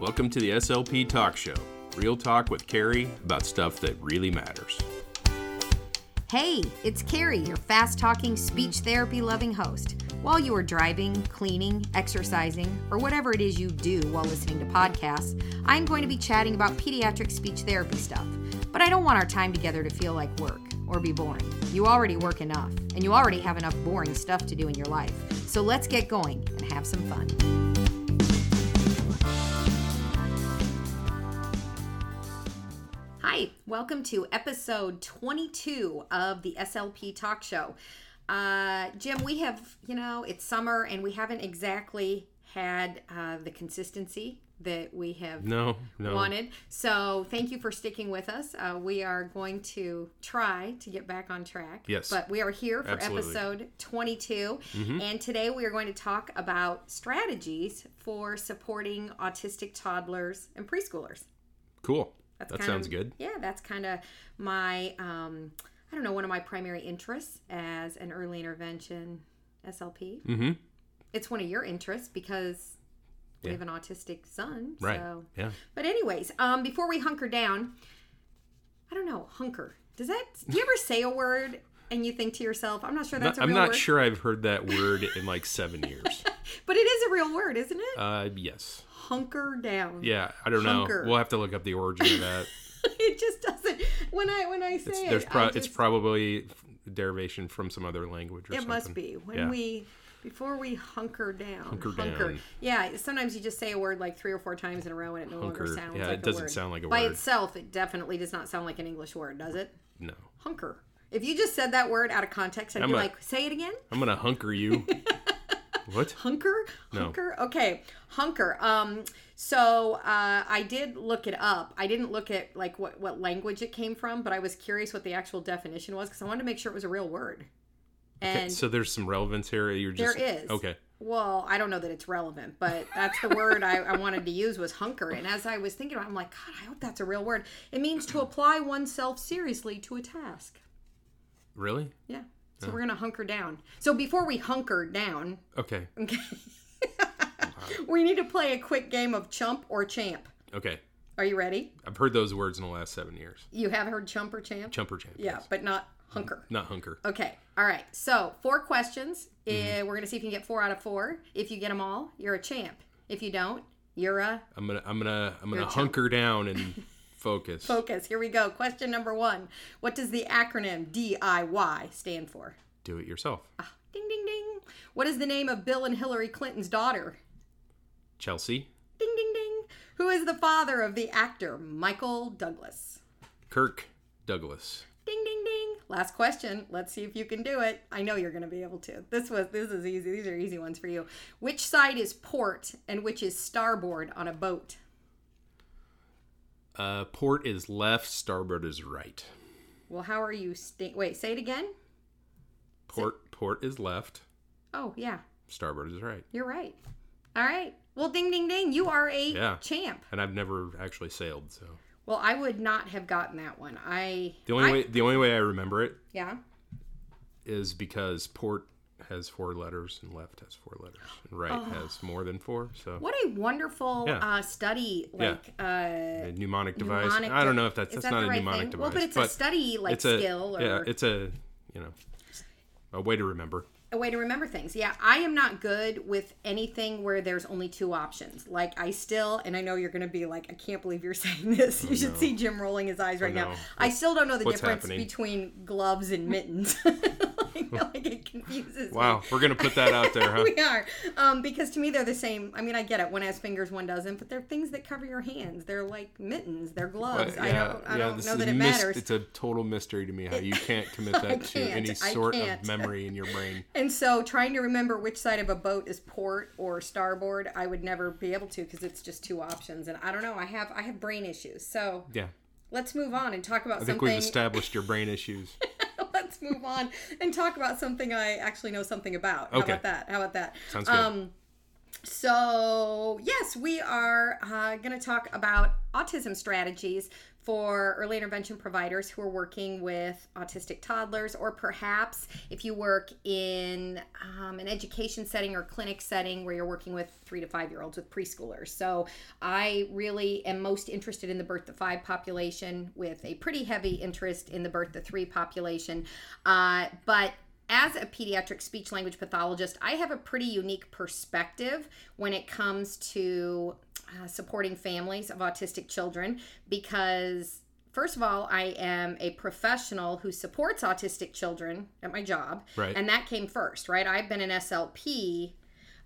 Welcome to the SLP Talk Show. Real talk with Cari about stuff that really matters. Hey, it's Cari, your fast talking, speech therapy loving host. While you are driving, cleaning, exercising, or whatever it is you do while listening to podcasts, I'm going to be chatting about pediatric speech therapy stuff. But I don't want our time together to feel like work or be boring. You already work enough, and you already have enough boring stuff to do in your life. So let's get going and have some fun. Hi, welcome to episode 22 of the SLP Talk Show. Uh, Jim, we have, you know, it's summer and we haven't exactly had uh, the consistency that we have No, no. wanted. So thank you for sticking with us. Uh, we are going to try to get back on track. Yes. But we are here for Absolutely. Mm-hmm. episode 22. And today we are going to talk about strategies for supporting autistic toddlers and preschoolers. Cool. That's that sounds of, good. Yeah, that's kind of my, um, I don't know, one of my primary interests as an early intervention SLP. Mm-hmm. It's one of your interests because we Yeah. have an autistic son. Right. So. Yeah. But anyways, um, before we hunker down, I don't know, hunker. Does that? Do you ever say a word and you think to yourself, "I'm not sure that's Not- a I'm not word," sure I've heard that word in like seven years. but it is a real word, isn't it? Uh, yes. Hunker down. Yeah, I don't Hunker. know. We'll have to look up the origin of that. it just doesn't. When I when I say It's, it, there's I pro- just, it's probably derivation from some other language or it something. must be when Yeah. we. Before we hunker down, Hunker down. Yeah, sometimes you just say a word like three or four times in a row, and it no longer sounds Yeah, like it doesn't a word. sound like a By word. By itself, it definitely does not sound like an English word, does it? No. Hunker. If you just said that word out of context, I'd I'm be a- like, "Say it again." I'm gonna hunker you. what? Hunker? No. Hunker? Okay. Hunker. Um so uh I did look it up. I didn't look at like what what language it came from, but I was curious what the actual definition was cuz I wanted to make sure it was a real word. Okay, so there's some relevance here. You're just there is. okay. Well, I don't know that it's relevant, but that's the word I, I wanted to use was hunker. And as I was thinking about it, I'm like, God, I hope that's a real word. It means to apply oneself seriously to a task. Really? Yeah. So we're going to hunker down. So before we hunker down, Okay. Okay. we need to play a quick game of chump or champ. Okay. Are you ready? I've heard those words in the last seven years. You have heard chump or champ? Chumper champ. Yeah, but not hunker. Not hunker. Okay. All right. So, four questions. Mm-hmm. Uh, we're going to see if you can get four out of four. If you get them all, you're a champ. If you don't, you're a I'm gonna I'm gonna I'm gonna hunker down and focus. focus. Here we go. Question number one What does the acronym DIY stand for? Do it yourself. Ah, ding, ding, ding. What is the name of Bill and Hillary Clinton's daughter? Chelsea. Ding, ding, ding. Who is the father of the actor Michael Douglas? Kirk Douglas. Ding ding ding. Last question. Let's see if you can do it. I know you're going to be able to. This was this is easy. These are easy ones for you. Which side is port and which is starboard on a boat? Uh, port is left. Starboard is right. Well, how are you sta- Wait, say it again. Port port is left. Oh, yeah. Starboard is right. You're right. All right. Well, ding ding ding. You are a Yeah. champ. And I've never actually sailed, so Well, I would not have gotten that one. I the only I- way the only way I remember it Yeah. is because port has four letters and left has four letters and right has more than four. So What a wonderful Yeah. uh, study Yeah. like uh a mnemonic device. mnemonic I don't know if that's that's that not a right mnemonic thing? device. Well, but it's a study like it's a skill or yeah, it's a you know a way to remember. a way to remember things. Yeah, I am not good with anything where there's only two options. Like I still, and I know you're going to be like, I can't believe you're saying this. You should see Jim rolling his eyes right now. know. I still don't know the What's difference happening? between gloves and mittens. like, like it confuses me. Wow, we're gonna put that out there, huh? We are, um, because to me they're the same. I mean, I get it. One has fingers, one doesn't, but they're things that cover your hands. They're like mittens. They're gloves. But, I don't. I don't know that it mys- matters. It's a total mystery to me how you can't commit that to any sort of memory in your brain. And so, trying to remember which side of a boat is port or starboard, I would never be able to because it's just two options. And I don't know. I have I have brain issues. So Yeah, let's move on and talk about I think something. we've established your brain issues. Let's move on and talk about something I actually know something about. How Okay. about that? How about that? Sounds good. Um, so, yes, we are uh, going to talk about autism strategies for early intervention providers who are working with autistic toddlers, or perhaps if you work in um, an education setting or clinic setting where you're working with three to five year olds with preschoolers. So, I really am most interested in the birth to five population with a pretty heavy interest in the birth to three population. Uh, but as a pediatric speech language pathologist, I have a pretty unique perspective when it comes to uh, supporting families of autistic children because first of all, I am a professional who supports autistic children at my job. Right. And that came first, right? I've been an SLP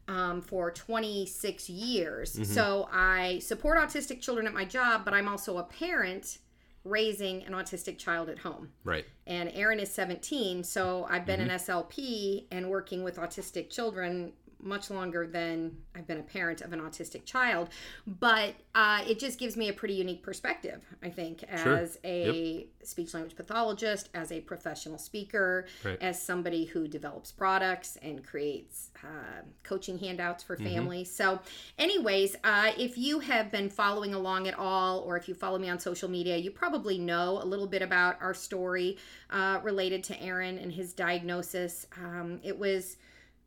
um, for 26 years. Mm-hmm. So I support autistic children at my job, but I'm also a parent raising an autistic child at home. Right. And Aaron is 17, so I've been Mm-hmm. an SLP and working with autistic children much longer than I've been a parent of an autistic child. But uh, it just gives me a pretty unique perspective, I think, Sure. as a speech language pathologist, as a professional speaker, Right. as somebody who develops products and creates uh, coaching handouts Mm-hmm. for families. So, anyways, uh, if you have been following along at all, or if you follow me on social media, you probably know a little bit about our story uh, related to Aaron and his diagnosis. Um, it was.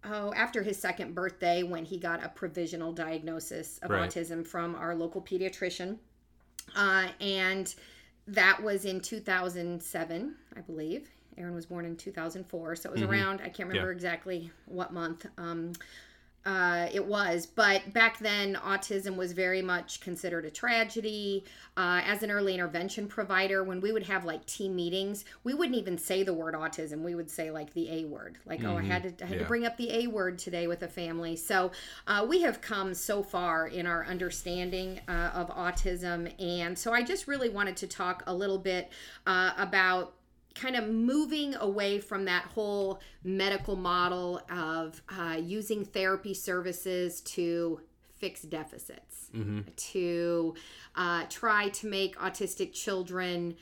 Oh, after his second birthday, when he got a provisional diagnosis of Right. autism from our local pediatrician. Uh, and that was in 2007, I believe. Aaron was born in 2004, so it was around, I can't remember Yeah. exactly what month um, uh, it was. But back then, autism was very much considered a tragedy. Uh, as an early intervention provider, when we would have like team meetings, we wouldn't even say the word autism. We would say like the A word, like, oh, I had to, I had to bring up the A word today with a family. So uh, we have come so far in our understanding uh, of autism. And so I just really wanted to talk a little bit uh, about kind of moving away from that whole medical model of uh, using therapy services to fix deficits, to uh, try to make autistic children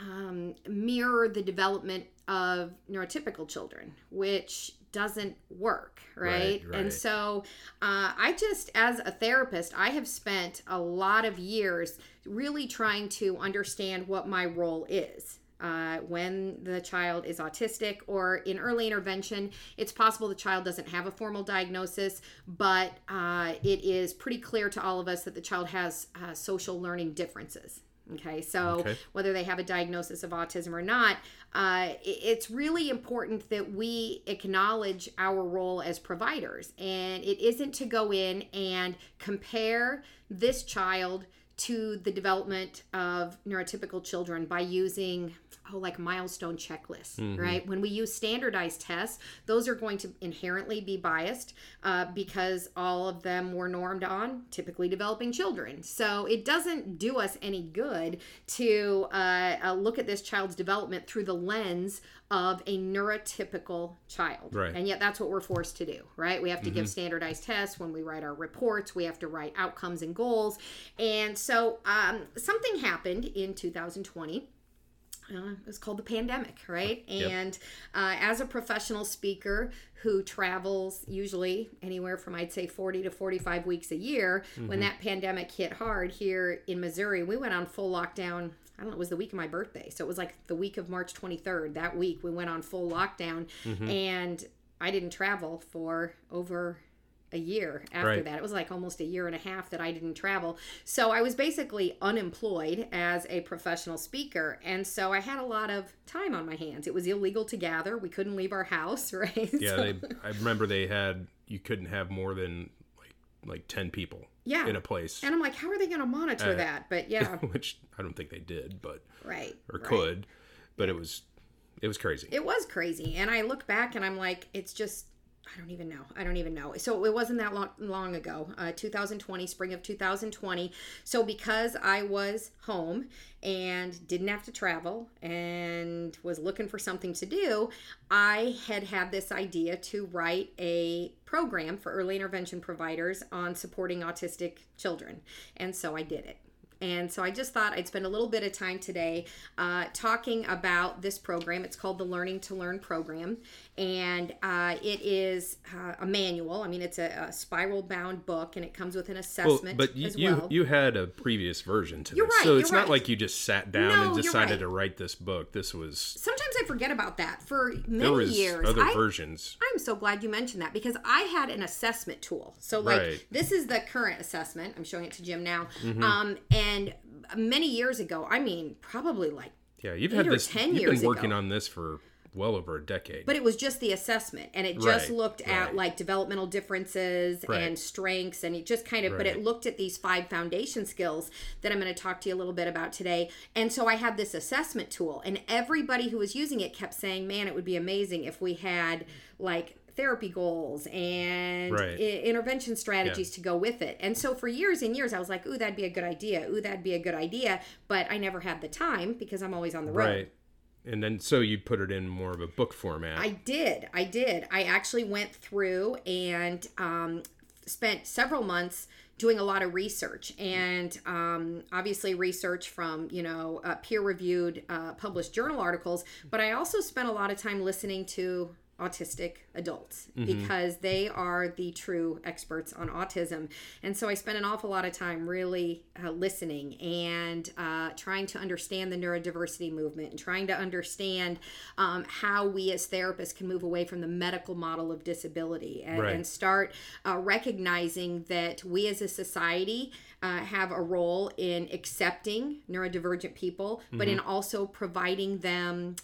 um, mirror the development of neurotypical children, which doesn't work, right? Right, And so uh, I just, as a therapist, I have spent a lot of years really trying to understand what my role is. Uh, when the child is autistic or in early intervention, it's possible the child doesn't have a formal diagnosis, but uh, it is pretty clear to all of us that the child has uh, social learning differences. Okay, so Okay. whether they have a diagnosis of autism or not, uh, it's really important that we acknowledge our role as providers. And it isn't to go in and compare this child to the development of neurotypical children by using oh like milestone checklists right? When we use standardized tests those are going to inherently be biased uh, because all of them were normed on typically developing children. So it doesn't do us any good to uh, uh, look at this child's development through the lens of a neurotypical child. Right. and yet that's what we're forced to do right? We have to give standardized tests when we write our reports. We have to write outcomes and goals. And so um, something happened in 2020 uh, it was called the pandemic, right? Yep. And uh, as a professional speaker who travels usually anywhere from I'd say 40 to 45 weeks a year, when that pandemic hit hard here in Missouri, we went on full lockdown. I don't know, it was the week of my birthday. So it was like the week of March 23rd. That week we went on full lockdown and I didn't travel for over a year after Right. that. It was like almost a year and a half that I didn't travel. So I was basically unemployed as a professional speaker. And so I had a lot of time on my hands. It was illegal to gather. We couldn't leave our house, right? Yeah, So- they. I remember they had you couldn't have more than like like ten people. Yeah. In a place, and I'm like, how are they going to monitor Uh, that? But yeah, which I don't think they did, but right. or right. could, but it was it was crazy. It was crazy. And I look back and I'm like, it's just, I don't even know. I don't even know. So it wasn't that long, long ago, uh, 2020, spring of 2020. So because I was home and didn't have to travel and was looking for something to do, I had had this idea to write a program for early intervention providers on supporting autistic children. And so I did it. And so I just thought I'd spend a little bit of time today uh, talking about this program. It's called the Learning to Learn program. And uh, it is uh, a manual. I mean, it's a, a spiral bound book and it comes with an assessment well, but you, as you, well. you had a previous version to You're this. right, so it's not right. like you just sat down No, and decided right. to write this book. This was Sometimes I forget about that. For many years, other I, versions. I'm so glad you mentioned that because I had an assessment tool. So like this is the current assessment. I'm showing it to Jim now. Mm-hmm. Um, and many years ago, I mean probably like Yeah, you've had this 10 you've years been working ago. on this for well over a decade. but it was just the assessment and it just Right, looked at right. like developmental differences Right. and strengths and it just kind of but it looked at these five foundation skills that i'm going to talk to you a little bit about today and so i had this assessment tool and everybody who was using it kept saying man it would be amazing if we had like therapy goals and Right. i- intervention strategies to go with it and so for years and years i was like ooh that'd be a good idea ooh that'd be a good idea but i never had the time because i'm always on the road right. And then so you put it in more of a book format. I did. I did. I actually went through and um, spent several months doing a lot of research and um, obviously research from you know uh, peer-reviewed uh, published journal articles but i also spent a lot of time listening to autistic adults because they are the true experts on autism. And so i spent an awful lot of time really uh, listening and uh, trying to understand the neurodiversity movement and trying to understand um, how we as therapists can move away from the medical model of disability and, Right. and start uh, recognizing that we as a society uh, have a role in accepting neurodivergent people, but in also providing them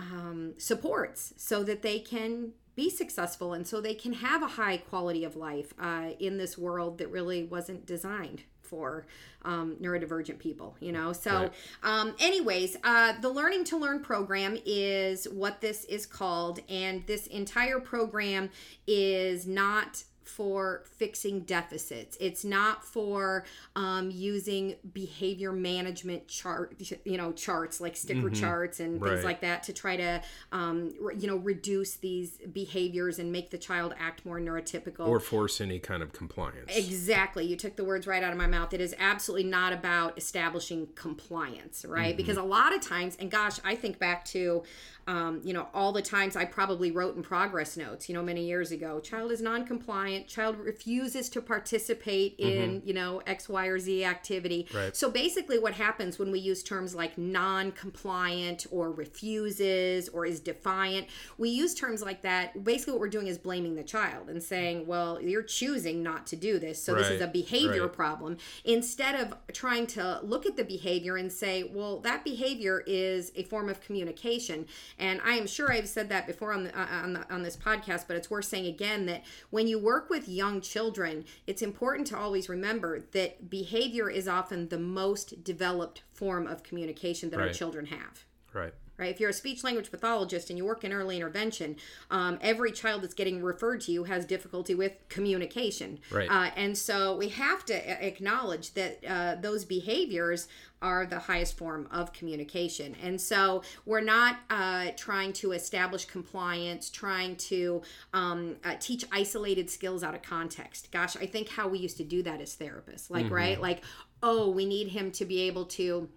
um, supports so that they can be successful and so they can have a high quality of life uh, in this world that really wasn't designed for um, neurodivergent people you know so Right. um, anyways uh, the learning to learn program is what this is called and this entire program is not for fixing deficits. It's not for um, using behavior management chart, you know, charts like sticker charts and things Mm-hmm. Like that to try to, um, re- you know, reduce these behaviors and make the child act more neurotypical. or force any kind of compliance. Exactly. You took the words right out of my mouth. It is absolutely not about establishing compliance, right? Because a lot of times, and gosh, I think back to, um, you know, all the times I probably wrote in progress notes, you know, many years ago, child is non compliant, child refuses to participate in, you know, X, Y, or Z activity. Right. So basically, what happens when we use terms like non compliant or refuses or is defiant, we use terms like that. Basically, what we're doing is blaming the child and saying, well, you're choosing not to do this. So this is a behavior right. problem. Instead of trying to look at the behavior and say, well, that behavior is a form of communication. And I am sure I've said that before on, the, uh, on, the, on this podcast, but it's worth saying again that when you work with young children, it's important to always remember that behavior is often the most developed form of communication that our children have right. Right? If you're a speech language pathologist and you work in early intervention, um, every child that's getting referred to you has difficulty with communication. Right. Uh, and so we have to acknowledge that uh, those behaviors are the highest form of communication. And so we're not uh, trying to establish compliance, trying to um, uh, teach isolated skills out of context. Gosh, I think how we used to do that as therapists, like, right? Like, oh, we need him to be able to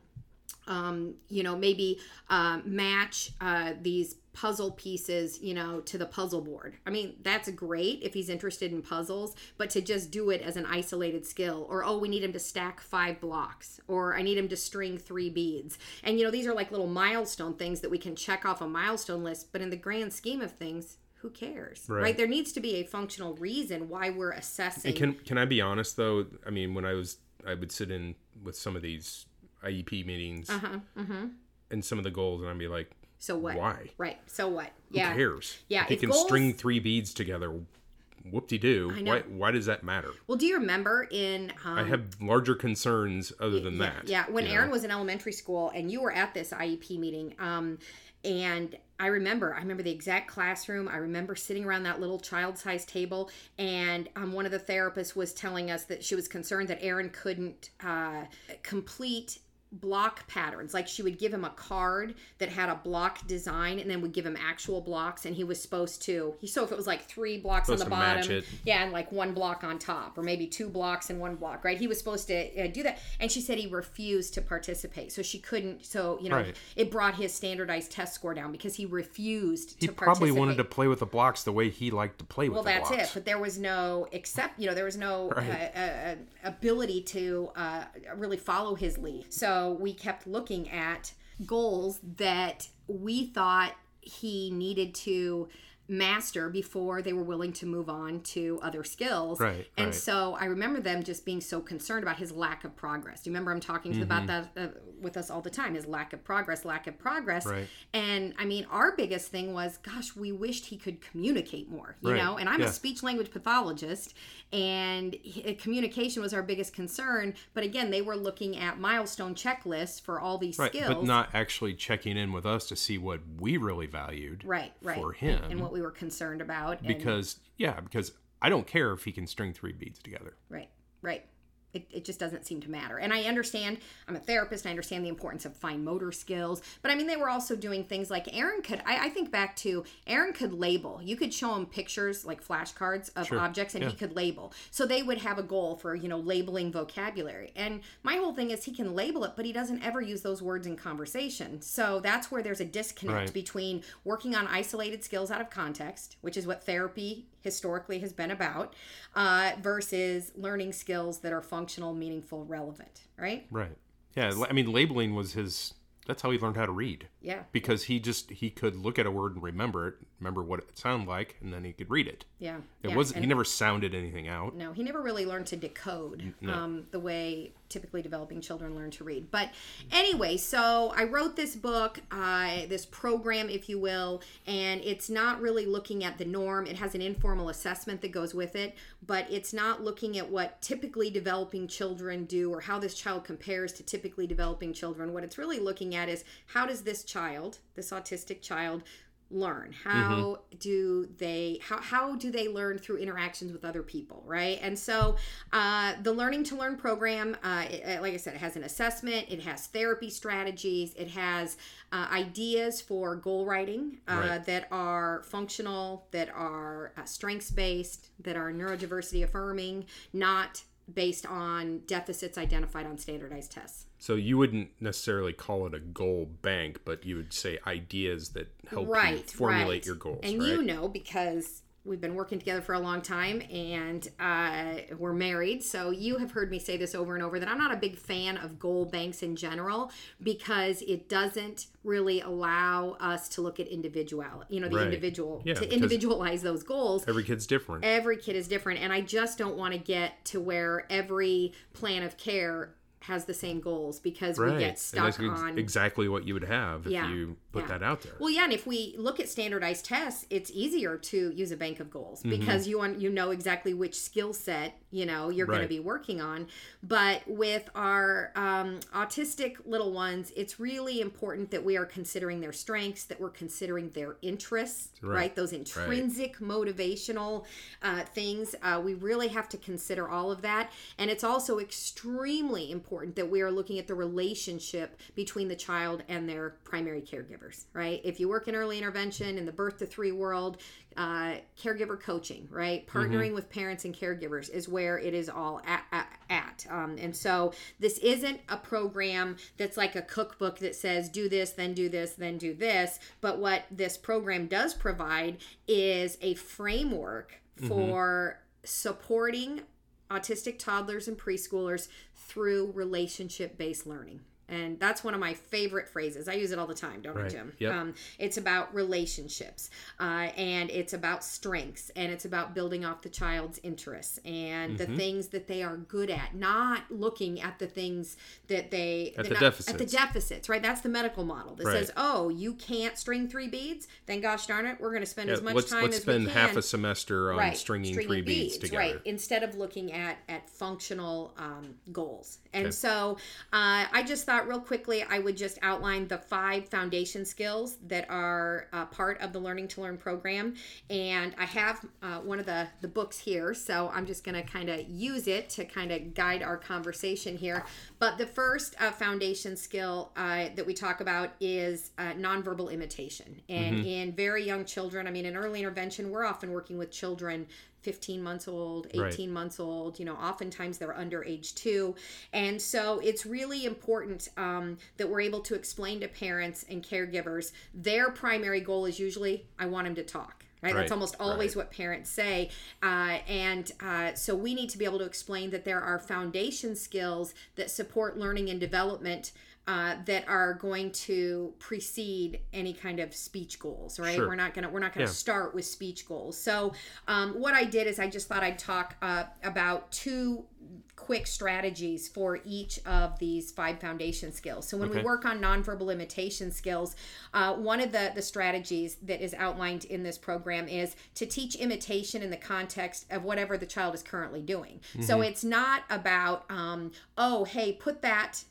um, you know, maybe uh, match uh, these puzzle pieces, you know, to the puzzle board. I mean, that's great if he's interested in puzzles, but to just do it as an isolated skill, or oh, we need him to stack five blocks, or I need him to string three beads. And, you know, these are like little milestone things that we can check off a milestone list, but in the grand scheme of things, who cares? Right. right? There needs to be a functional reason why we're assessing. And can can I be honest though? I mean, when I was I would sit in with some of these IEP meetings uh-huh, uh-huh. and some of the goals, and I'd be like, So what? why? Right. So what? Who Yeah. cares? Yeah, he can goals- string three beads together. Whoop de doo. Why, why does that matter? Well, do you remember in um, I have larger concerns other than yeah, that. Yeah, when Aaron know? was in elementary school and you were at this IEP meeting, um, and I remember, I remember the exact classroom. I remember sitting around that little child-sized table, and um, one of the therapists was telling us that she was concerned that Aaron couldn't uh, complete block patterns like she would give him a card that had a block design and then would give him actual blocks and he was supposed to he so if it was like three blocks Supposed on the bottom yeah and like one block on top or maybe two blocks and one block right he was supposed to uh, do that and she said he refused to participate so she couldn't so you know Right. it brought his standardized test score down because he refused He to probably wanted to play with the blocks the way he liked to play with Well, the that's blocks. it. But there was no except, You know, there was no Right. uh, uh, ability to uh, really follow his lead. So we kept looking at goals that we thought he needed to master before they were willing to move on to other skills. Right, And right. so I remember them just being so concerned about his lack of progress. Do you remember I'm talking to Mm-hmm. about that uh, with us all the time? His lack of progress, lack of progress. Right. And I mean, our biggest thing was, gosh, we wished he could communicate more. You Right, know, and I'm yeah. a speech language pathologist, and he- communication was our biggest concern. But again, they were looking at milestone checklists for all these Right, skills. but not actually checking in with us to see what we really valued right, right. for and- him. and, what we were concerned about. and- because yeah, because I don't care if he can string three beads together. Right, right. It, it just doesn't seem to matter. And I understand, I'm a therapist, I understand the importance of fine motor skills. But I mean, they were also doing things like Aaron could, I, I think back to Aaron could label. You could show him pictures, like flashcards of Sure, objects, and he could label. So they would have a goal for, you know, labeling vocabulary. And my whole thing is he can label it, but he doesn't ever use those words in conversation. So that's where there's a disconnect Right. between working on isolated skills out of context, which is what therapy historically has been about, uh, versus learning skills that are functional, meaningful, relevant, right? Right. Yeah. I mean, labeling was his. That's how he learned how to read. Yeah. Because he just he could look at a word and remember it, remember what it sounded like, and then he could read it. Yeah. It yeah. wasn't. And- he never sounded anything out. No, he never really learned to decode um, the way typically developing children learn to read. But anyway, so I wrote this book, uh, this program, if you will, and it's not really looking at the norm. It has an informal assessment that goes with it, but it's not looking at what typically developing children do or how this child compares to typically developing children. What it's really looking at is how does this child, this autistic child, learn? How do they how, how do they learn through interactions with other people right? And so uh, the learning to learn program uh, it- like i said it has an assessment it has therapy strategies it has uh, ideas for goal writing uh, Right. that are functional that are uh, strengths based that are neurodiversity affirming not based on deficits identified on standardized tests So you wouldn't necessarily call it a goal bank, but you would say ideas that help you formulate right. your goals. And right? you know because we've been working together for a long time and uh, we're married. So you have heard me say this over and over that I'm not a big fan of goal banks in general because it doesn't really allow us to look at individual, you know, the Right. individual Yeah, to individualize those goals. Every kid's different. Every kid is different, and I just don't want to get to where every plan of care has the same goals because we get stuck on exactly what you would have if you put yeah. that out there. Well, yeah, and if we look at standardized tests, it's easier to use a bank of goals Mm-hmm. because you want you know exactly which skill set you know you're going to be working on. But with our um, autistic little ones, it's really important that we are considering their strengths, that we're considering their interests, right? Right. Those intrinsic motivational uh, things. Uh, we really have to consider all of that, and it's also extremely important that we are looking at the relationship between the child and their primary caregivers, right? If you work in early intervention in the birth to three world, uh, caregiver coaching, right? Partnering with parents and caregivers is where it is all at. at, at. Um, and so this isn't a program that's like a cookbook that says do this, then do this, then do this. But what this program does provide is a framework for supporting autistic toddlers and preschoolers through relationship based learning. And that's one of my favorite phrases. I use it all the time, don't I, Right. Jim? Yep. Um, it's about relationships, uh, and it's about strengths, and it's about building off the child's interests and Mm-hmm. the things that they are good at, not looking at the things that they At the not- deficits. At the deficits, right? That's the medical model that Right. says, "Oh, you can't string three beads. Then, gosh darn it, we're going to spend Yeah, as much let's time let's as spend we can." half a semester on stringing, three beads, together. right? Instead of looking at at functional um, goals. And Okay. so uh, I just thought thought real quickly I would just outline the five foundation skills that are uh, part of the Learning to Learn program. And I have uh, one of the, the books here, so I'm just going to kind of use it to kind of guide our conversation here. But the first uh, foundation skill uh, that we talk about is uh, nonverbal imitation. And mm-hmm. in very young children, I mean, in early intervention, we're often working with children 15 months old, 18 right. months old. You know, oftentimes they're under age two. And so it's really important um, that we're able to explain to parents and caregivers their primary goal is usually, I want him to talk. Right? right? That's almost always right. what parents say. Uh, and uh, so we need to be able to explain that there are foundation skills that support learning and development uh, that are going to precede any kind of speech goals right sure. we're not gonna we're not gonna yeah. start with speech goals so um, what i did is i just thought i'd talk uh, about two quick strategies for each of these five foundation skills. So when okay. we work on nonverbal imitation skills, uh, one of the the strategies that is outlined in this program is to teach imitation in the context of whatever the child is currently doing. Mm-hmm. So it's not about um, oh hey put that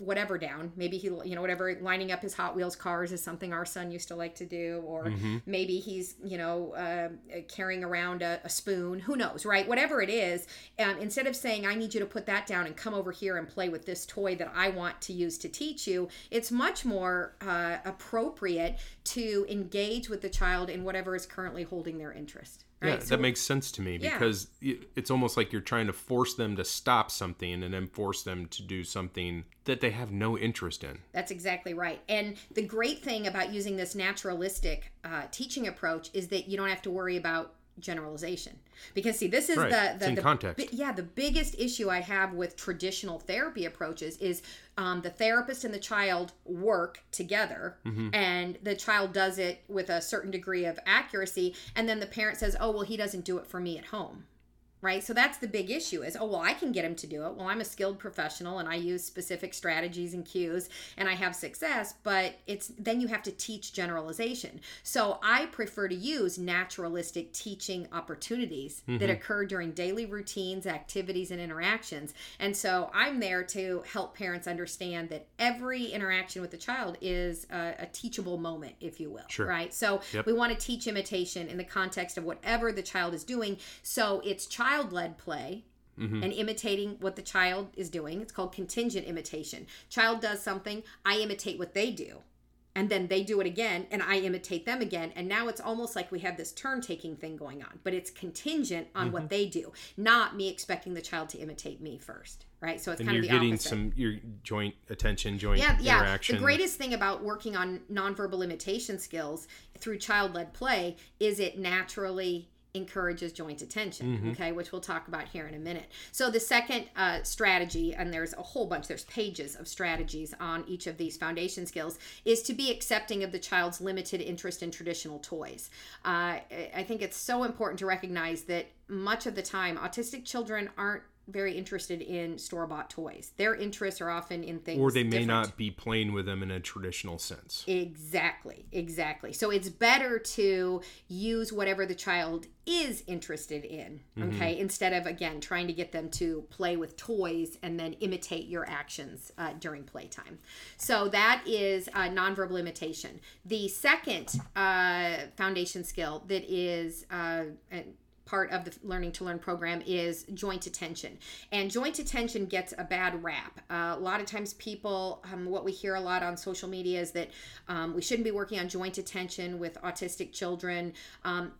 whatever down. Maybe he, you know, whatever lining up his Hot Wheels cars is something our son used to like to do, or mm-hmm. maybe he's, you know, uh, carrying around a, a, spoon. Who knows, right? Whatever it is, um, instead of saying, "I need you to put that down and come over here and play with this toy that I want to use to teach you," it's much more uh, appropriate to engage with the child in whatever is currently holding their interest. Right? Yeah, so, that makes sense to me because yeah. it's almost like you're trying to force them to stop something and then force them to do something that they have no interest in. That's exactly right. And the great thing about using this naturalistic uh, teaching approach is that you don't have to worry about generalization because see this is right. the the, the context yeah the biggest issue i have with traditional therapy approaches is um, the therapist and the child work together mm-hmm. and the child does it with a certain degree of accuracy and then the parent says oh well he doesn't do it for me at home right so that's the big issue is oh well i can get him to do it well i'm a skilled professional and i use specific strategies and cues and i have success but it's then you have to teach generalization so i prefer to use naturalistic teaching opportunities mm-hmm. that occur during daily routines activities and interactions and so i'm there to help parents understand that every interaction with the child is a, a teachable moment if you will sure. right so yep. we want to teach imitation in the context of whatever the child is doing so it's child child led play mm-hmm. and imitating what the child is doing. It's called contingent imitation. Child does something, I imitate what they do. And then they do it again, and I imitate them again. And now it's almost like we have this turn taking thing going on, but it's contingent on mm-hmm. what they do, not me expecting the child to imitate me first right? So it's and kind of the getting opposite. some your joint attention, joint yeah, yeah. interaction. The greatest thing about working on nonverbal imitation skills through child-led play is it naturally encourages joint attention mm-hmm. okay which we'll talk about here in a minute so the second uh, strategy and there's a whole bunch there's pages of strategies on each of these foundation skills is to be accepting of the child's limited interest in traditional toys uh, i think it's so important to recognize that much of the time autistic children aren't very interested in store bought toys. Their interests are often in things. Or they may different. not be playing with them in a traditional sense. Exactly, exactly. So it's better to use whatever the child is interested in, mm-hmm. okay, mm-hmm. instead of, again, trying to get them to play with toys and then imitate your actions uh, during playtime. So that is uh, nonverbal imitation. The second uh, foundation skill that is uh, part of the Learning to Learn program is joint attention. And joint attention gets a bad rap. Uh, a lot of times, people, um, what we hear a lot on social media is that um, we shouldn't be working on joint attention with autistic children. Um,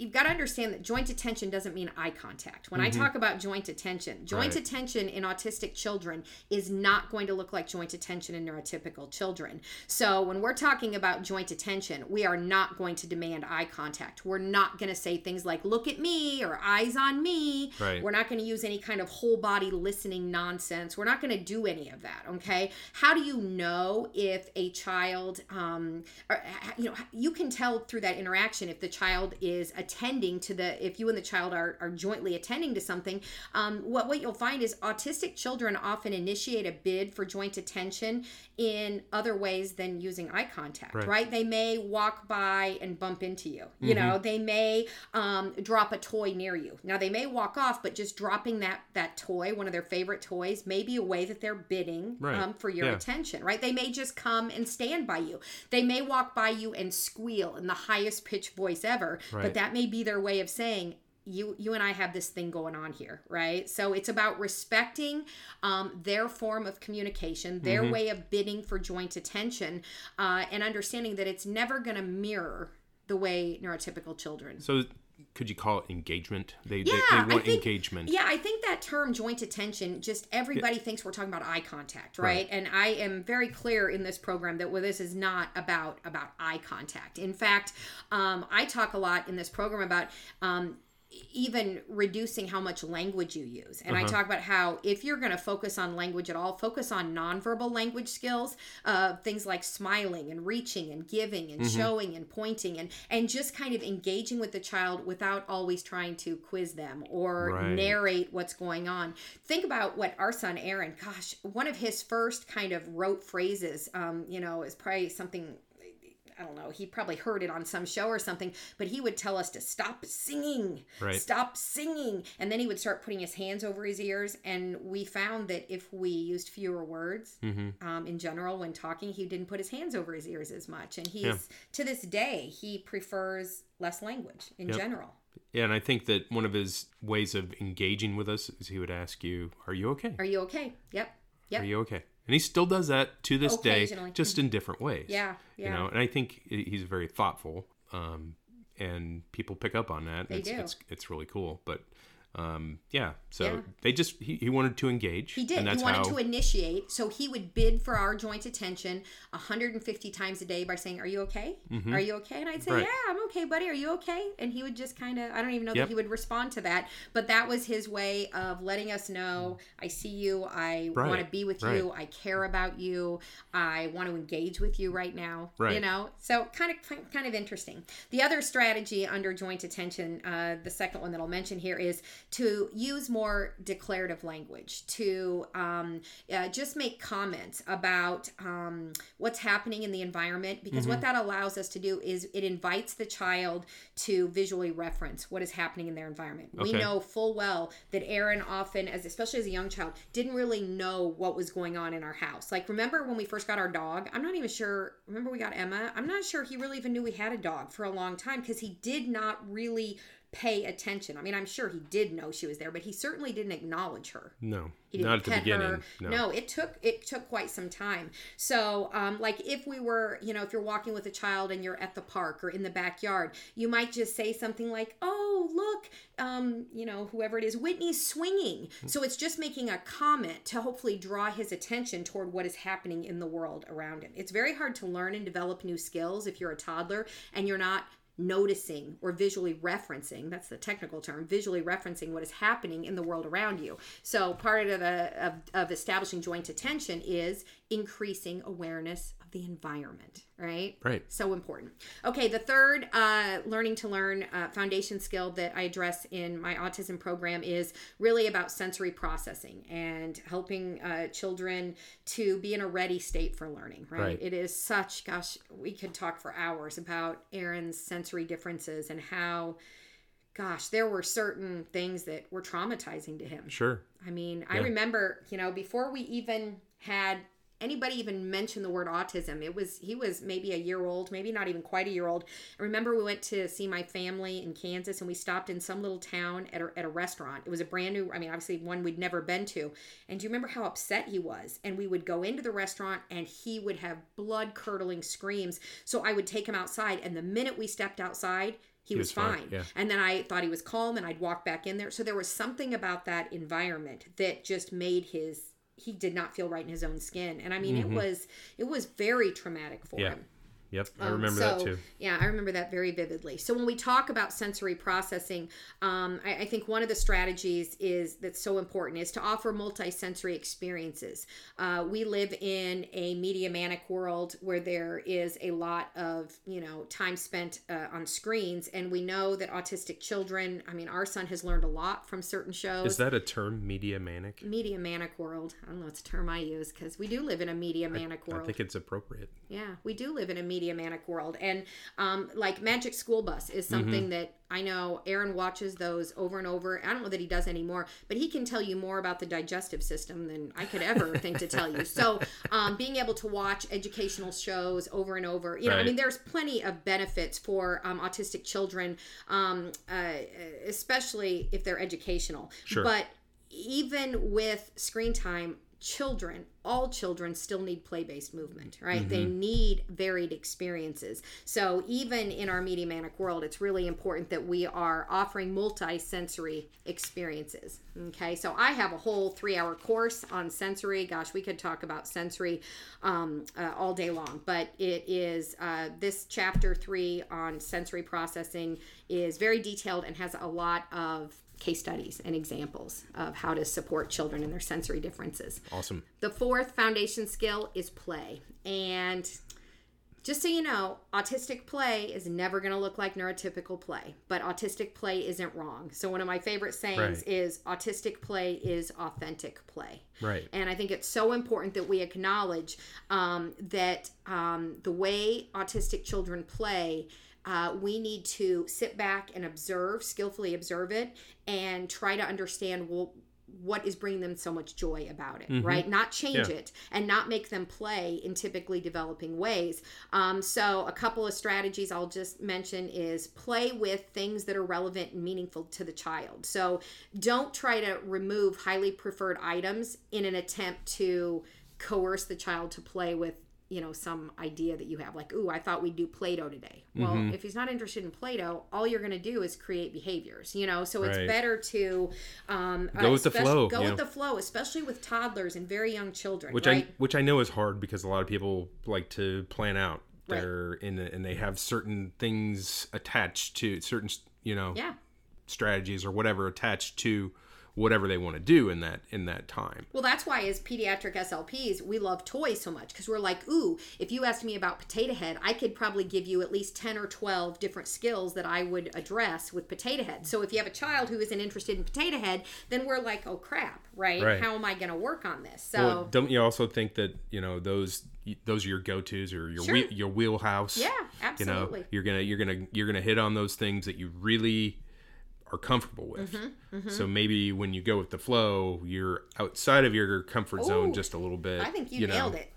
you've got to understand that joint attention doesn't mean eye contact. When mm-hmm. I talk about joint attention, joint right. attention in autistic children is not going to look like joint attention in neurotypical children. So when we're talking about joint attention, we are not going to demand eye contact. We're not going to say things like "look at me" or "eyes on me." Right. We're not going to use any kind of whole body listening nonsense. We're not going to do any of that. Okay. How do you know if a child, um, or, you know, you can tell through that interaction if the child is a attending to the if you and the child are, are jointly attending to something um, what what you'll find is autistic children often initiate a bid for joint attention in other ways than using eye contact right, right? they may walk by and bump into you you mm-hmm. know they may um, drop a toy near you now they may walk off but just dropping that that toy one of their favorite toys may be a way that they're bidding right. um, for your yeah. attention right they may just come and stand by you they may walk by you and squeal in the highest pitch voice ever right. but that may be their way of saying you you and I have this thing going on here, right? So it's about respecting um, their form of communication, their mm-hmm. way of bidding for joint attention, uh, and understanding that it's never going to mirror the way neurotypical children. So could you call it engagement? They, yeah, they, they want think, engagement. Yeah, I think that term joint attention, just everybody yeah. thinks we're talking about eye contact, right? right? And I am very clear in this program that well, this is not about about eye contact. In fact, um, I talk a lot in this program about um, even reducing how much language you use. And uh-huh. I talk about how if you're going to focus on language at all, focus on nonverbal language skills, uh, things like smiling and reaching and giving and mm-hmm. showing and pointing and and just kind of engaging with the child without always trying to quiz them or right. narrate what's going on. Think about what our son Aaron, gosh, one of his first kind of rote phrases, um, you know, is probably something I don't know, he probably heard it on some show or something, but he would tell us to stop singing, right. stop singing. And then he would start putting his hands over his ears. And we found that if we used fewer words mm-hmm. um, in general when talking, he didn't put his hands over his ears as much. And he's, yeah. to this day, he prefers less language in yep. general. Yeah, and I think that one of his ways of engaging with us is he would ask you, Are you okay? Are you okay? Yep. Yep. Are you okay? And he still does that to this day, just in different ways. Yeah, yeah. You know, and I think he's very thoughtful, um, and people pick up on that. They it's, do. It's, it's really cool, but um, yeah, so yeah. they just he, he wanted to engage. He did. and that's he wanted how... to initiate. So he would bid for our joint attention 150 times a day by saying, "Are you okay? Mm-hmm. Are you okay?" And I'd say, right. "Yeah, I'm okay, buddy. Are you okay?" And he would just kind of I don't even know yep. that he would respond to that, but that was his way of letting us know, "I see you. I right. want to be with right. you. I care about you. I want to engage with you right now." Right. You know, so kind of kind of interesting. The other strategy under joint attention, uh, the second one that I'll mention here is to use more declarative language, to um, uh, just make comments about um, what's happening in the environment, because mm-hmm. what that allows us to do is it invites the child to visually reference what is happening in their environment. Okay. We know full well that Aaron often, as especially as a young child, didn't really know what was going on in our house. Like remember when we first got our dog? I'm not even sure. Remember we got Emma? I'm not sure he really even knew we had a dog for a long time because he did not really pay attention. I mean, I'm sure he did know she was there, but he certainly didn't acknowledge her. No, he didn't not at the beginning. No. no. it took it took quite some time. So, um, like if we were, you know, if you're walking with a child and you're at the park or in the backyard, you might just say something like, "Oh, look, um, you know, whoever it is, Whitney's swinging." So it's just making a comment to hopefully draw his attention toward what is happening in the world around him. It's very hard to learn and develop new skills if you're a toddler and you're not noticing or visually referencing that's the technical term visually referencing what is happening in the world around you so part of the of, of establishing joint attention is increasing awareness of the environment, right? Right. So important. Okay, the third uh, learning to learn uh, foundation skill that I address in my autism program is really about sensory processing and helping uh, children to be in a ready state for learning, right? right? It is such, gosh, we could talk for hours about Aaron's sensory differences and how gosh, there were certain things that were traumatizing to him. Sure. I mean, yeah. I remember, you know, before we even had anybody even mention the word autism. It was he was maybe a year old, maybe not even quite a year old. I remember we went to see my family in Kansas and we stopped in some little town at a, at a restaurant. It was a brand new, I mean, obviously one we'd never been to. And do you remember how upset he was? And we would go into the restaurant and he would have blood curdling screams. So I would take him outside and the minute we stepped outside, he, he was, was, fine. fine. Yeah. And then I thought he was calm and I'd walk back in there. So there was something about that environment that just made his he did not feel right in his own skin and i mean mm-hmm. it was it was very traumatic for yeah. him Yep, I um, remember so, that too. Yeah, I remember that very vividly. So when we talk about sensory processing, um, I, I, think one of the strategies is that's so important is to offer multi-sensory experiences. Uh, we live in a media manic world where there is a lot of you know time spent uh, on screens, and we know that autistic children. I mean, our son has learned a lot from certain shows. Is that a term, media manic? Media manic world. I don't know. It's a term I use because we do live in a media manic I, world. I think it's appropriate. Yeah, we do live in a media manic world, and um, like Magic School Bus is something mm-hmm. that I know Aaron watches those over and over. I don't know that he does anymore, but he can tell you more about the digestive system than I could ever think to tell you. So, um, being able to watch educational shows over and over, you know, right. I mean, there's plenty of benefits for um, autistic children, um, uh, especially if they're educational. Sure. But even with screen time, children, all children still need play based movement, right? Mm-hmm. They need varied experiences. So, even in our media manic world, it's really important that we are offering multi sensory experiences. Okay, so I have a whole three hour course on sensory. Gosh, we could talk about sensory um, uh, all day long, but it is uh, this chapter three on sensory processing is very detailed and has a lot of case studies and examples of how to support children in their sensory differences. Awesome. The fourth foundation skill is play. And just so you know, autistic play is never going to look like neurotypical play, but autistic play isn't wrong. So, one of my favorite sayings right. is autistic play is authentic play. Right. And I think it's so important that we acknowledge um, that um, the way autistic children play uh, we need to sit back and observe, skillfully observe it, and try to understand well, what is bringing them so much joy about it, mm-hmm. right? Not change yeah. it and not make them play in typically developing ways. Um, so, a couple of strategies I'll just mention is play with things that are relevant and meaningful to the child. So, don't try to remove highly preferred items in an attempt to coerce the child to play with you know some idea that you have like ooh i thought we'd do play-doh today well mm-hmm. if he's not interested in play-doh all you're going to do is create behaviors you know so it's right. better to um, go uh, with the flow go with know. the flow especially with toddlers and very young children which right? i which i know is hard because a lot of people like to plan out their right. in and they have certain things attached to certain you know yeah strategies or whatever attached to whatever they want to do in that in that time. Well, that's why as pediatric SLPs, we love toys so much because we're like, ooh, if you asked me about Potato Head, I could probably give you at least 10 or 12 different skills that I would address with Potato Head. So if you have a child who isn't interested in Potato Head, then we're like, oh crap, right? right. How am I going to work on this? So well, don't you also think that, you know, those those are your go-tos or your sure. wheel, your wheelhouse. Yeah, absolutely. You know, you're gonna you're gonna you're gonna hit on those things that you really are comfortable with. Mm-hmm, mm-hmm. So maybe when you go with the flow, you're outside of your comfort zone just a little bit. I think you, you nailed know. it.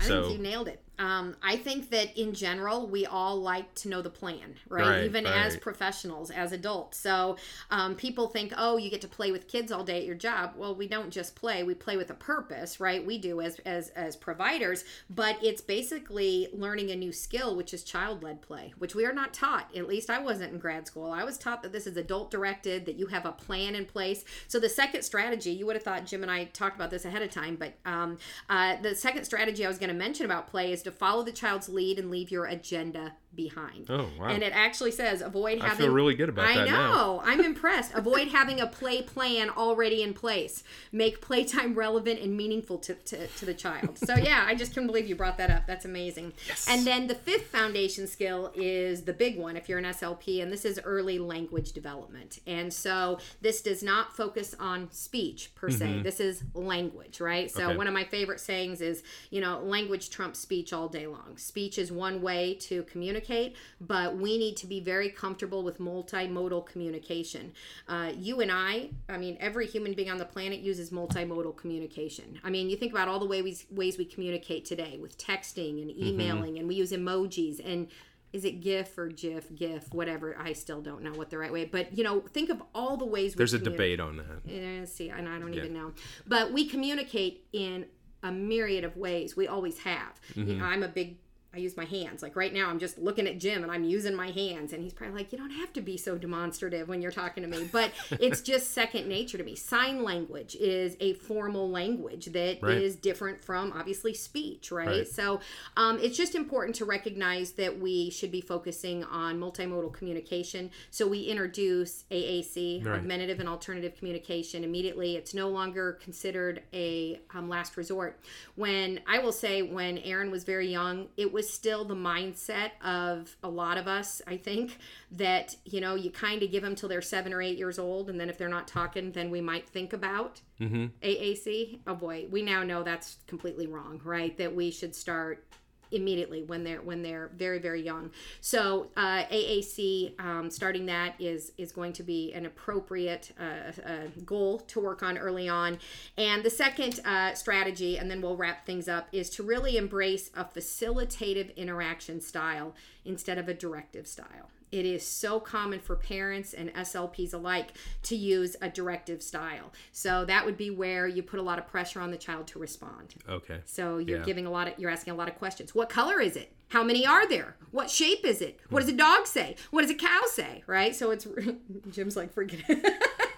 I so, think you nailed it. Um, I think that in general, we all like to know the plan, right? right Even right. as professionals, as adults. So um, people think, oh, you get to play with kids all day at your job. Well, we don't just play; we play with a purpose, right? We do as as as providers, but it's basically learning a new skill, which is child-led play, which we are not taught. At least I wasn't in grad school. I was taught that this is adult-directed, that you have a plan in place. So the second strategy, you would have thought Jim and I talked about this ahead of time, but um, uh, the second strategy I was going to mention about play is to follow the child's lead and leave your agenda behind. Oh, wow. And it actually says avoid having. I feel really good about I that. I know. I'm impressed. avoid having a play plan already in place. Make playtime relevant and meaningful to, to, to the child. So, yeah, I just couldn't believe you brought that up. That's amazing. Yes. And then the fifth foundation skill is the big one if you're an SLP, and this is early language development. And so this does not focus on speech per se. Mm-hmm. This is language, right? So, okay. one of my favorite sayings is, you know, language trumps speech all day long. Speech is one way to communicate communicate, but we need to be very comfortable with multimodal communication. Uh, you and I, I mean, every human being on the planet uses multimodal communication. I mean, you think about all the ways ways we communicate today with texting and mm-hmm. emailing, mm-hmm. and we use emojis and is it GIF or GIF, GIF, whatever. I still don't know what the right way. But you know, think of all the ways. There's a debate on that. Yeah, see, and I don't yeah. even know. But we communicate in a myriad of ways. We always have. Mm-hmm. You know, I'm a big I use my hands. Like right now, I'm just looking at Jim and I'm using my hands. And he's probably like, You don't have to be so demonstrative when you're talking to me. But it's just second nature to me. Sign language is a formal language that Right. is different from obviously speech, right? Right. So um, it's just important to recognize that we should be focusing on multimodal communication. So we introduce AAC, Right. augmentative and alternative communication, immediately. It's no longer considered a um, last resort. When I will say, when Aaron was very young, it was still the mindset of a lot of us, I think, that, you know, you kind of give them till they're seven or eight years old. And then if they're not talking, then we might think about mm-hmm. AAC. Oh boy, we now know that's completely wrong, right? That we should start immediately when they're when they're very very young. So uh, AAC um, starting that is is going to be an appropriate uh, uh, goal to work on early on. And the second uh, strategy, and then we'll wrap things up, is to really embrace a facilitative interaction style instead of a directive style. It is so common for parents and SLPs alike to use a directive style. So that would be where you put a lot of pressure on the child to respond. Okay. So you're Yeah. giving a lot of you're asking a lot of questions. What color is it? How many are there? What shape is it? What does a dog say? What does a cow say? Right? So it's Jim's like freaking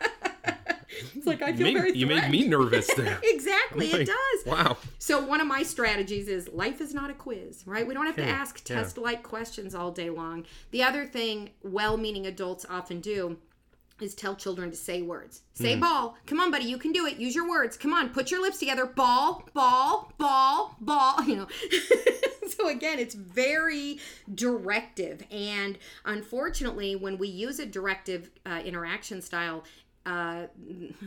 It's like I feel made, very you made me nervous there. exactly, it does. Wow. So one of my strategies is life is not a quiz, right? We don't have to ask test like questions all day long. The other thing well-meaning adults often do is tell children to say words. Say ball. Come on, buddy, you can do it. Use your words. Come on, put your lips together. Ball, ball, ball, ball, you know. so again, it's very directive and unfortunately when we use a directive uh, interaction style uh,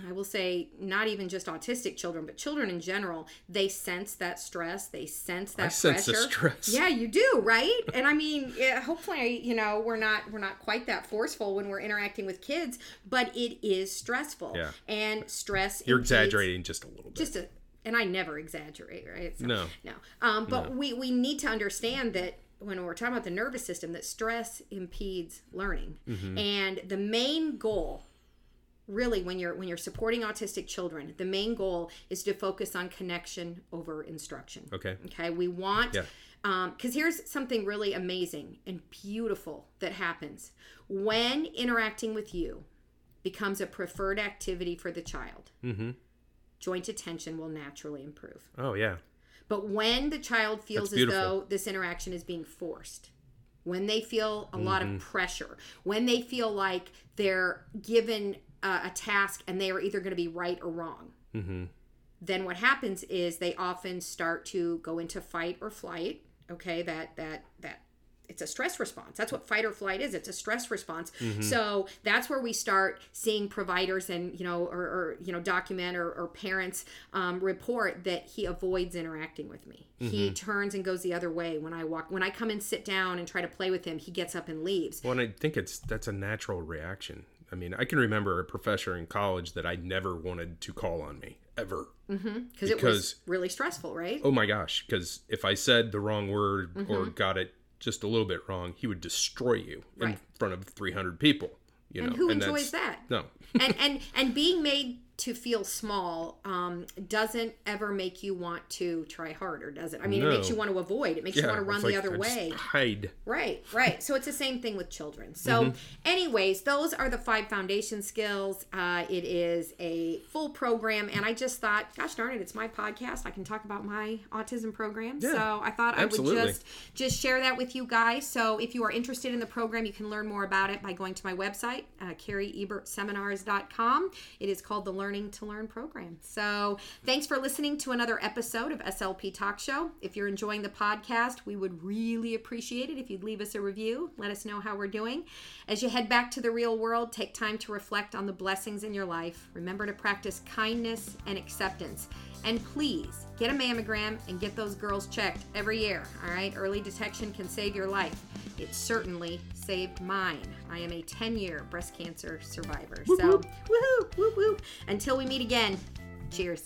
I will say not even just autistic children, but children in general, they sense that stress. They sense that I sense the stress. Yeah, you do, right? and I mean, yeah, hopefully, you know, we're not we're not quite that forceful when we're interacting with kids, but it is stressful. Yeah. And stress. You're impedes- exaggerating just a little bit. Just a, and I never exaggerate, right? So- No. no. Um, but we we need to understand that when we're talking about the nervous system, that stress impedes learning, Mm-hmm. and the main goal really when you're when you're supporting autistic children the main goal is to focus on connection over instruction Okay. okay we want Yeah. because here's something really amazing and beautiful that happens when interacting with you becomes a preferred activity for the child Mm-hmm. joint attention will naturally improve Oh yeah. but when the child feels as though this interaction is being forced, when they feel a lot Mm-hmm. of pressure, when they feel like they're given uh, a task and they are either going to be right or wrong, Mm-hmm. then what happens is they often start to go into fight or flight. Okay, that that that it's a stress response. That's what fight or flight is. It's a stress response. So that's where we start seeing providers and you know or, or you know document or, or parents um, report that he avoids interacting with me. He turns and goes the other way when I walk. When I come and sit down and try to play with him, he gets up and leaves. Well, and I think it's that's a natural reaction. I mean, I can remember a professor in college that I never wanted to call on me ever. Mm-hmm. Because it was really stressful, right? Oh my gosh! Because if I said the wrong word or mm-hmm. got it just a little bit wrong, he would destroy you in front of 300 people. You And know, who that's- enjoys that? No. and and and being made to feel small um, doesn't ever make you want to try harder, does it? I mean, it makes you want to avoid. It makes you want to run it's the other I just way. Hide. Right, right. So it's the same thing with children. So, Mm-hmm. anyways, those are the five foundation skills. Uh, it is a full program, and I just thought, gosh darn it, it's my podcast. I can talk about my autism program. Yeah, so I thought I would just just share that with you guys. So if you are interested in the program, you can learn more about it by going to my website, uh, CariEbertSeminars.com. It is called the Learning to Learn program. So thanks for listening to another episode of SLP Talk Show. If you're enjoying the podcast, we would really appreciate it if you'd leave us a review. Let us know how we're doing. As you head back to the real world, take time to reflect on the blessings in your life. Remember to practice kindness and acceptance. And please get a mammogram and get those girls checked every year. All right, early detection can save your life. It certainly saved mine. I am a 10 year breast cancer survivor. So, woohoo, whoop. Until we meet again, cheers.